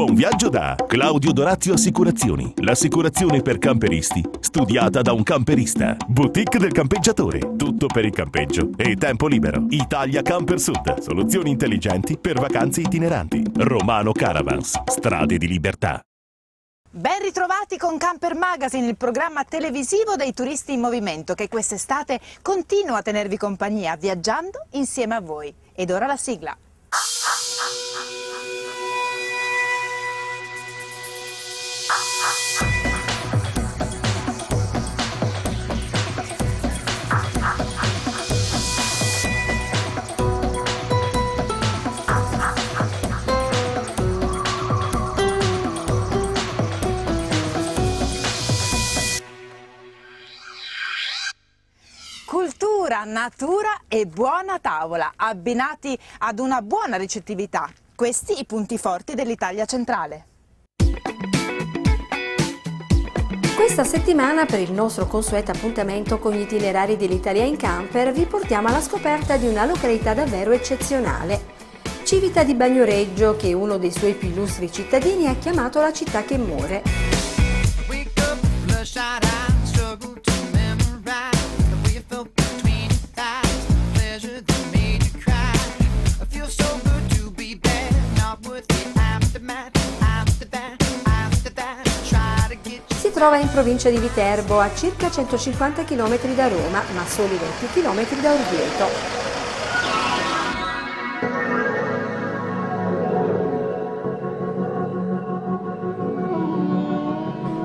Buon viaggio da Claudio Dorazio Assicurazioni. L'assicurazione per camperisti, studiata da un camperista. Boutique del campeggiatore. Tutto per il campeggio e tempo libero. Italia Camper Sud. Soluzioni intelligenti per vacanze itineranti. Romano Caravans. Strade di libertà. Ben ritrovati con Camper Magazine, il programma televisivo dei turisti in movimento che quest'estate continua a tenervi compagnia viaggiando insieme a voi. Ed ora la sigla. Natura e buona tavola, abbinati ad una buona ricettività. Questi i punti forti dell'Italia centrale. Questa settimana per il nostro consueto appuntamento con gli itinerari dell'Italia in camper vi portiamo alla scoperta di una località davvero eccezionale. Civita di Bagnoreggio, che uno dei suoi più illustri cittadini ha chiamato la città che muore. Trova in provincia di Viterbo, a circa 150 km da Roma, ma soli 20 km da Orvieto.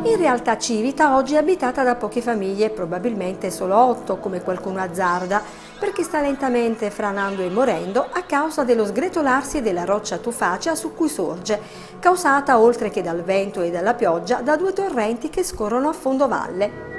In realtà Civita oggi è abitata da poche famiglie, probabilmente solo otto, come qualcuno azzarda, perché sta lentamente franando e morendo a causa dello sgretolarsi della roccia tufacea su cui sorge, causata oltre che dal vento e dalla pioggia da due torrenti che scorrono a fondo valle.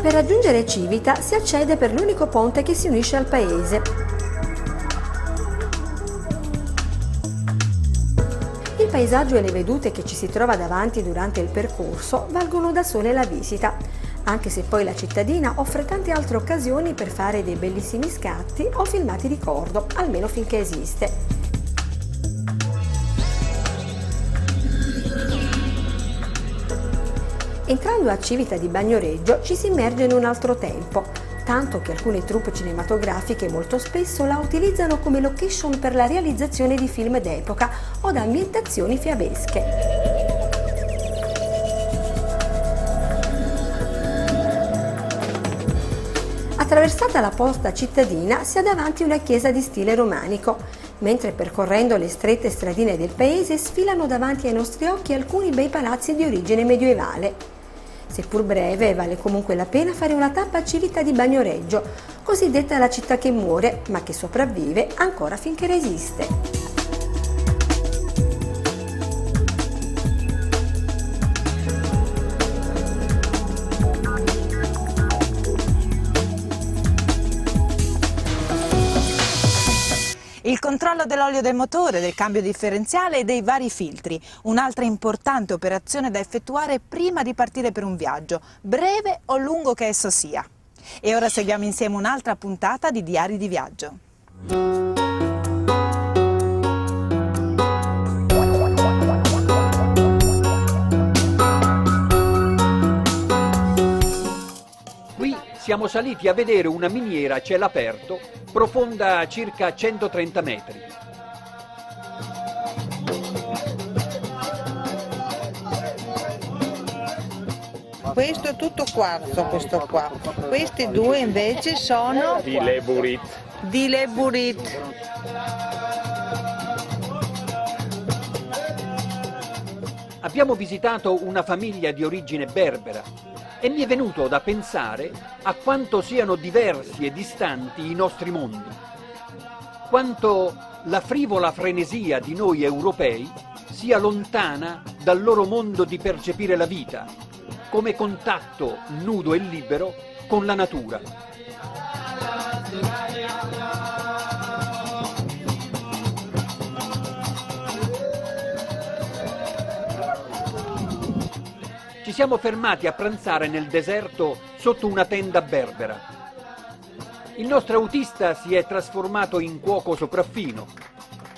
Per raggiungere Civita si accede per l'unico ponte che si unisce al paese. Paesaggio e le vedute che ci si trova davanti durante il percorso valgono da sole la visita, anche se poi la cittadina offre tante altre occasioni per fare dei bellissimi scatti o filmati ricordo, almeno finché esiste. Entrando a Civita di Bagnoreggio ci si immerge in un altro tempo, tanto che alcune truppe cinematografiche molto spesso la utilizzano come location per la realizzazione di film d'epoca o da ambientazioni fiabesche. Attraversata la posta cittadina si ha davanti una chiesa di stile romanico, mentre percorrendo le strette stradine del paese sfilano davanti ai nostri occhi alcuni bei palazzi di origine medievale. Seppur breve, vale comunque la pena fare una tappa a Civita di Bagnoreggio, cosiddetta la città che muore, ma che sopravvive ancora finché resiste. Il controllo dell'olio del motore, del cambio differenziale e dei vari filtri, un'altra importante operazione da effettuare prima di partire per un viaggio, breve o lungo che esso sia. E ora seguiamo insieme un'altra puntata di Diari di Viaggio. Siamo saliti a vedere una miniera a cielo aperto profonda circa 130 metri. Questo è tutto quarzo, questo qua. Questi due invece sono di Leburit. Di Leburit. Abbiamo visitato una famiglia di origine berbera e mi è venuto da pensare a quanto siano diversi e distanti i nostri mondi, quanto la frivola frenesia di noi europei sia lontana dal loro mondo di percepire la vita, come contatto nudo e libero con la natura. Siamo fermati a pranzare nel deserto sotto una tenda berbera. Il nostro autista si è trasformato in cuoco sopraffino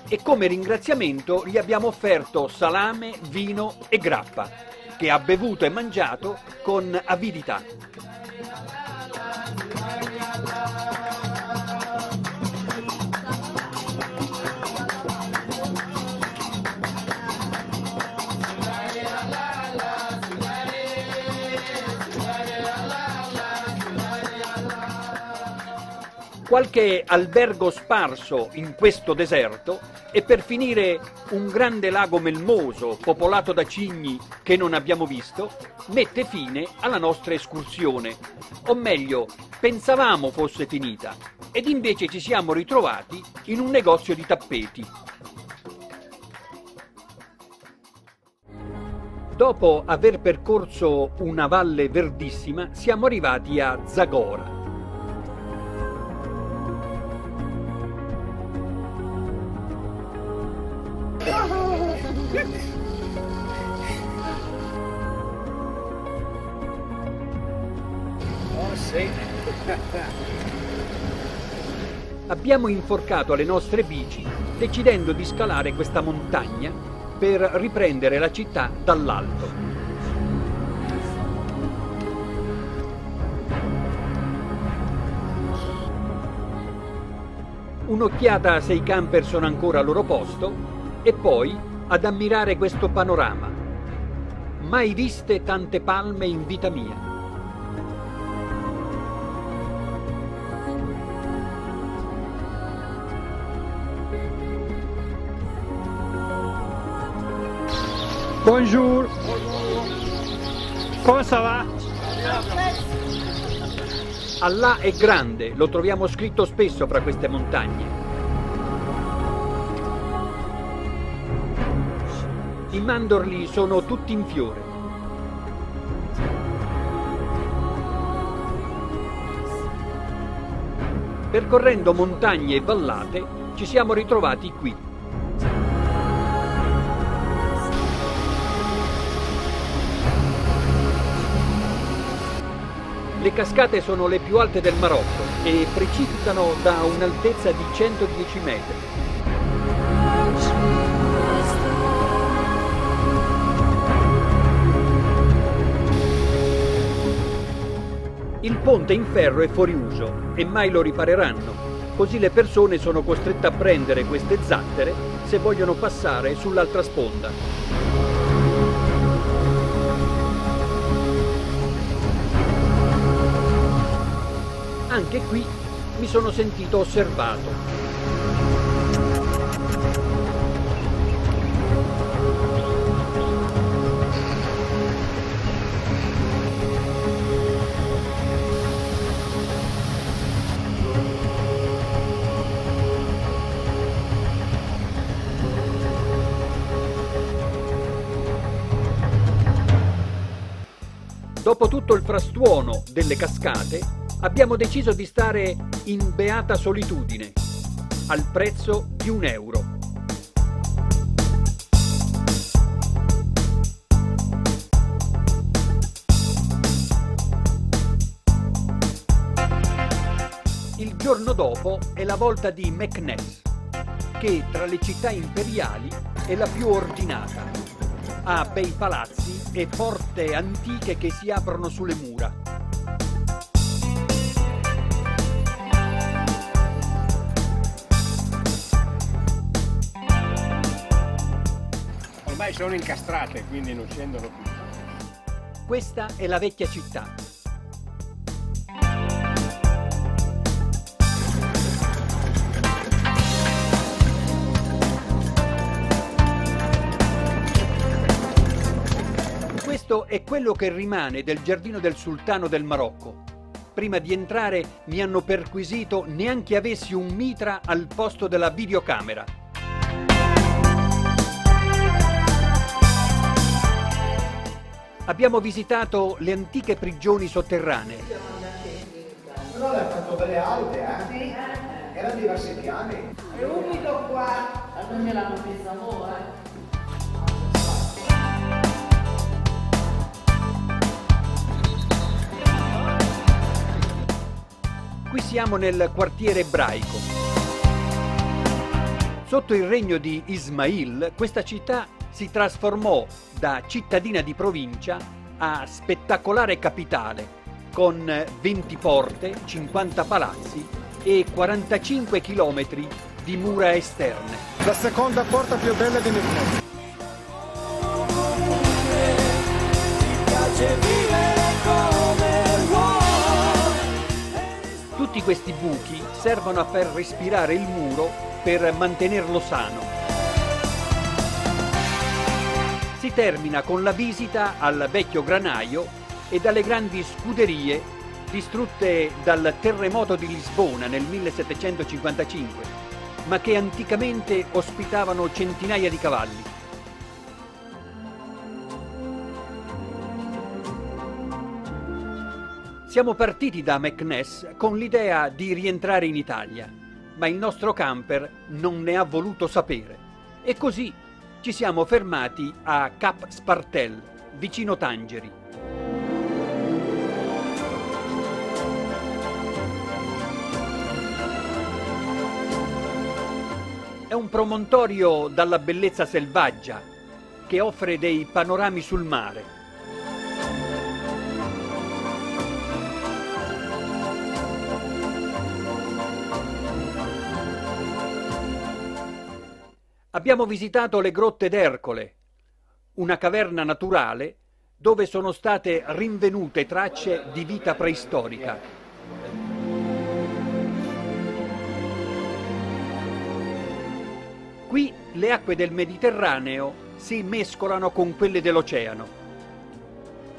e come ringraziamento gli abbiamo offerto salame, vino e grappa, che ha bevuto e mangiato con avidità. Qualche albergo sparso in questo deserto e per finire un grande lago melmoso popolato da cigni che non abbiamo visto mette fine alla nostra escursione. O meglio, pensavamo fosse finita ed invece ci siamo ritrovati in un negozio di tappeti. Dopo aver percorso una valle verdissima siamo arrivati a Zagora Abbiamo inforcato le nostre bici decidendo di scalare questa montagna per riprendere la città dall'alto. Un'occhiata se i camper sono ancora al loro posto e poi ad ammirare questo panorama. Mai viste tante palme in vita mia. Bonjour. Come va? Allah è grande, lo troviamo scritto spesso fra queste montagne. I mandorli sono tutti in fiore. Percorrendo montagne e vallate ci siamo ritrovati qui, Le cascate sono le più alte del Marocco e precipitano da un'altezza di 110 metri. Il ponte in ferro è fuori uso e mai lo ripareranno, così le persone sono costrette a prendere queste zattere se vogliono passare sull'altra sponda. Anche qui mi sono sentito osservato. Dopo tutto il frastuono delle cascate, abbiamo deciso di stare in beata solitudine, al prezzo di un euro. Il giorno dopo è la volta di Meknes, che tra le città imperiali è la più ordinata. Ha bei palazzi e porte antiche che si aprono sulle mura ormai sono incastrate, quindi non scendono più. Questa è la vecchia città. Questo è quello che rimane del giardino del sultano del Marocco. Prima di entrare mi hanno perquisito neanche avessi un mitra al posto della videocamera. Abbiamo visitato le antiche prigioni sotterranee. Però le ha fatto belle alte, eh? Sì. Erano diversi piani. È umido qua. Allora me l'hanno messa ora. Qui siamo nel quartiere ebraico. Sotto il regno di Ismail, questa città si trasformò da cittadina di provincia a spettacolare capitale, con 20 porte, 50 palazzi e 45 chilometri di mura esterne. La seconda porta più bella di Milano. Tutti questi buchi servono a far respirare il muro per mantenerlo sano. Si termina con la visita al vecchio granaio e dalle grandi scuderie distrutte dal terremoto di Lisbona nel 1755, ma che anticamente ospitavano centinaia di cavalli. Siamo partiti da Meknès con l'idea di rientrare in Italia, ma il nostro camper non ne ha voluto sapere. E così ci siamo fermati a Cap Spartel, vicino Tangeri. È un promontorio dalla bellezza selvaggia che offre dei panorami sul mare. Abbiamo visitato le grotte d'Ercole, una caverna naturale dove sono state rinvenute tracce di vita preistorica. Qui le acque del Mediterraneo si mescolano con quelle dell'oceano.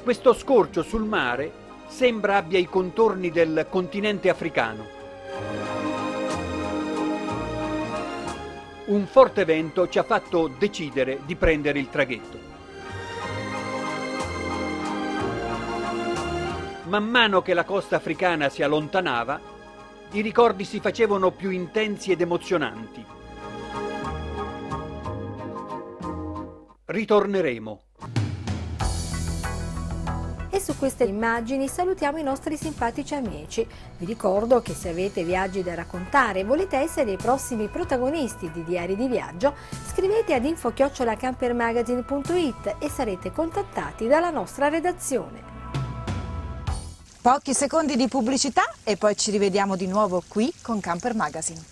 Questo scorcio sul mare sembra abbia i contorni del continente africano. Un forte vento ci ha fatto decidere di prendere il traghetto. Man mano che la costa africana si allontanava, i ricordi si facevano più intensi ed emozionanti. Ritorneremo. E su queste immagini salutiamo i nostri simpatici amici. Vi ricordo che se avete viaggi da raccontare e volete essere i prossimi protagonisti di Diari di Viaggio, scrivete ad info-campermagazine.it e sarete contattati dalla nostra redazione. Pochi secondi di pubblicità e poi ci rivediamo di nuovo qui con Camper Magazine.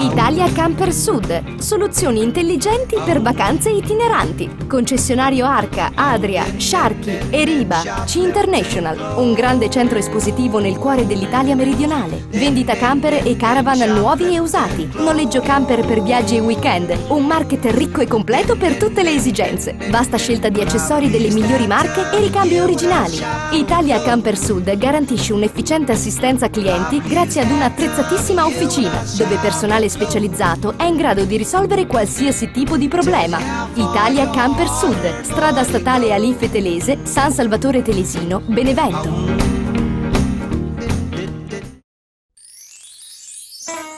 Italia Camper Sud, soluzioni intelligenti per vacanze itineranti. Concessionario Arca, Adria, Sharky, Eriba, C International, un grande centro espositivo nel cuore dell'Italia meridionale. Vendita camper e caravan nuovi e usati. Noleggio camper per viaggi e weekend. Un market ricco e completo per tutte le esigenze. Vasta scelta di accessori delle migliori marche e ricambi originali. Italia Camper Sud garantisce un'efficiente assistenza clienti grazie ad un'attrezzatissima officina, dove personale specializzato è in grado di risolvere qualsiasi tipo di problema. Italia Camper Sud, strada statale Alife Telese, San Salvatore Telesino, Benevento.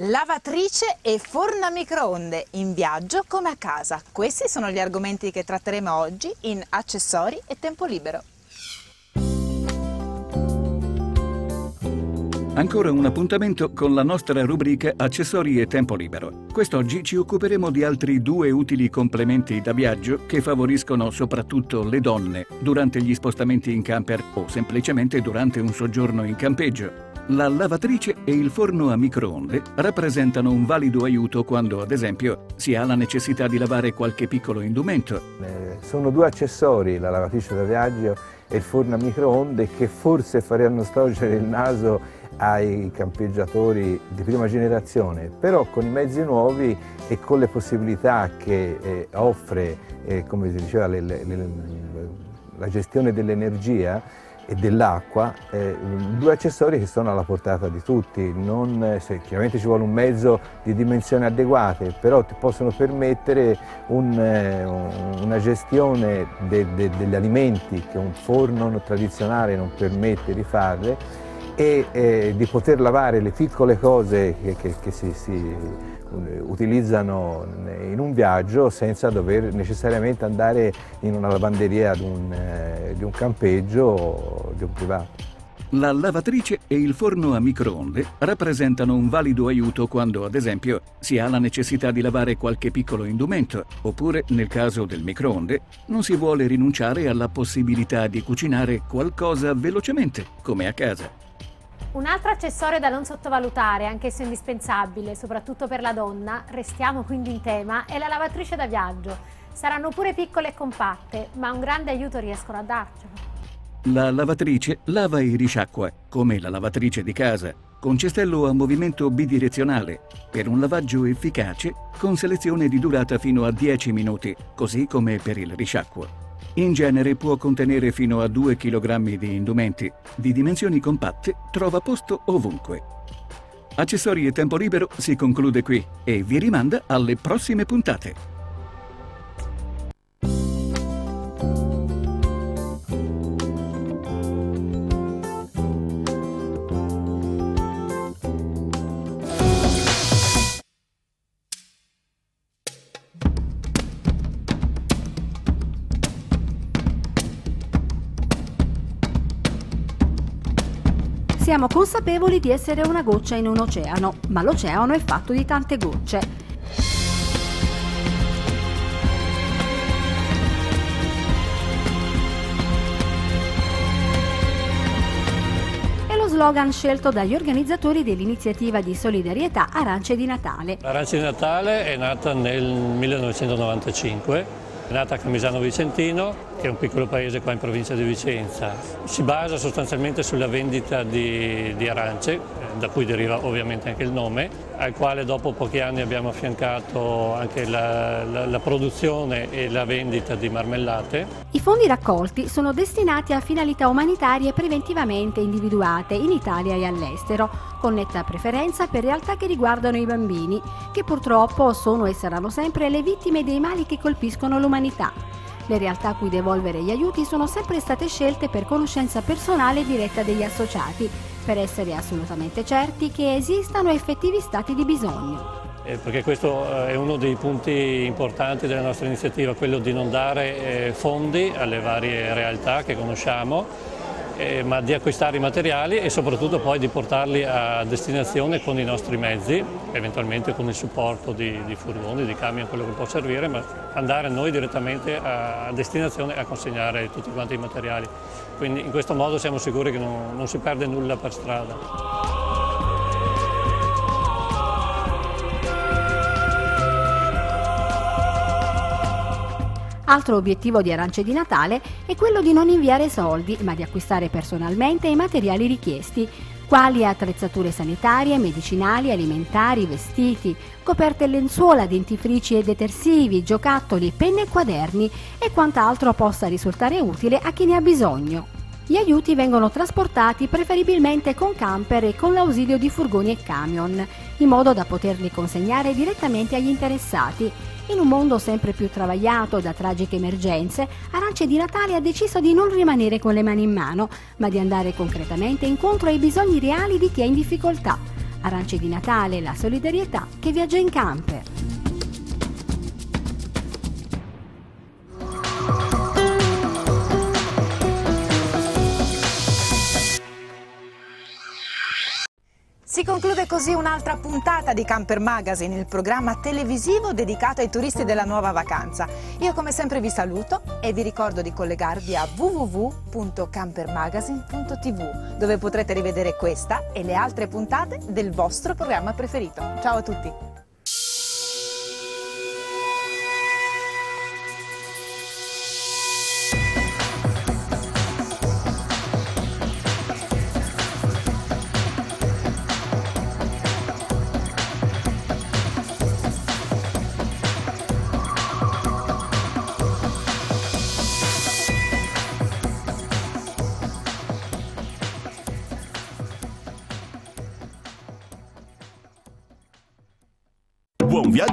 Lavatrice e forno a microonde in viaggio come a casa. Questi sono gli argomenti che tratteremo oggi in Accessori e Tempo Libero. Ancora un appuntamento con la nostra rubrica Accessori e Tempo Libero. Quest'oggi ci occuperemo di altri due utili complementi da viaggio che favoriscono soprattutto le donne durante gli spostamenti in camper o semplicemente durante un soggiorno in campeggio. La lavatrice e il forno a microonde rappresentano un valido aiuto quando, ad esempio, si ha la necessità di lavare qualche piccolo indumento. Eh, sono due accessori, la lavatrice da viaggio e il forno a microonde, che forse faranno storcere il naso ai campeggiatori di prima generazione, però con i mezzi nuovi e con le possibilità che eh, offre, eh, come si diceva, la gestione dell'energia, e dell'acqua, eh, due accessori che sono alla portata di tutti, non, eh, se, chiaramente ci vuole un mezzo di dimensioni adeguate, però ti possono permettere un, eh, una gestione de, de, degli alimenti che un forno tradizionale non permette di fare e eh, di poter lavare le piccole cose che, che, che si, si utilizzano in un viaggio senza dover necessariamente andare in una lavanderia di un, eh, di un campeggio o di un privato. La lavatrice e il forno a microonde rappresentano un valido aiuto quando, ad esempio, si ha la necessità di lavare qualche piccolo indumento, oppure, nel caso del microonde, non si vuole rinunciare alla possibilità di cucinare qualcosa velocemente, come a casa. Un altro accessorio da non sottovalutare, anch'esso indispensabile, soprattutto per la donna, restiamo quindi in tema, è la lavatrice da viaggio. Saranno pure piccole e compatte, ma un grande aiuto riescono a darcelo. La lavatrice lava e risciacqua, come la lavatrice di casa, con cestello a movimento bidirezionale, per un lavaggio efficace con selezione di durata fino a 10 minuti, così come per il risciacquo. In genere può contenere fino a 2 kg di indumenti. Di dimensioni compatte trova posto ovunque. Accessori e tempo libero si conclude qui e vi rimanda alle prossime puntate. Siamo consapevoli di essere una goccia in un oceano, ma l'oceano è fatto di tante gocce. Slogan scelto dagli organizzatori dell'iniziativa di solidarietà Arance di Natale. L'Arance di Natale è nata nel 1995, è nata a Camisano Vicentino che è un piccolo paese qua in provincia di Vicenza. Si basa sostanzialmente sulla vendita di, di arance, eh, da cui deriva ovviamente anche il nome, al quale dopo pochi anni abbiamo affiancato anche la, la, la produzione e la vendita di marmellate. I fondi raccolti sono destinati a finalità umanitarie preventivamente individuate in Italia e all'estero, con netta preferenza per realtà che riguardano i bambini, che purtroppo sono e saranno sempre le vittime dei mali che colpiscono l'umanità. Le realtà a cui devolvere gli aiuti sono sempre state scelte per conoscenza personale diretta degli associati, per essere assolutamente certi che esistano effettivi stati di bisogno. eh, perché questo eh, è uno dei punti importanti della nostra iniziativa, quello di non dare eh, fondi alle varie realtà che conosciamo, eh, ma di acquistare i materiali e soprattutto poi di portarli a destinazione con i nostri mezzi, eventualmente con il supporto di, di furgoni, di camion, quello che può servire, ma andare noi direttamente a, destinazione a consegnare tutti quanti i materiali. Quindi in questo modo siamo sicuri che non, non si perde nulla per strada. Altro obiettivo di Arance di Natale è quello di non inviare soldi, ma di acquistare personalmente i materiali richiesti, quali attrezzature sanitarie, medicinali, alimentari, vestiti, coperte e lenzuola, dentifrici e detersivi, giocattoli, penne e quaderni e quant'altro possa risultare utile a chi ne ha bisogno. Gli aiuti vengono trasportati preferibilmente con camper e con l'ausilio di furgoni e camion, in modo da poterli consegnare direttamente agli interessati in un mondo sempre più travagliato da tragiche emergenze, Arance di Natale ha deciso di non rimanere con le mani in mano, ma di andare concretamente incontro ai bisogni reali di chi è in difficoltà. Arance di Natale, la solidarietà che viaggia in camper. Conclude così un'altra puntata di Camper Magazine, il programma televisivo dedicato ai turisti della nuova vacanza. Io come sempre vi saluto e vi ricordo di collegarvi a www.campermagazine.tv dove potrete rivedere questa e le altre puntate del vostro programma preferito. Ciao a tutti!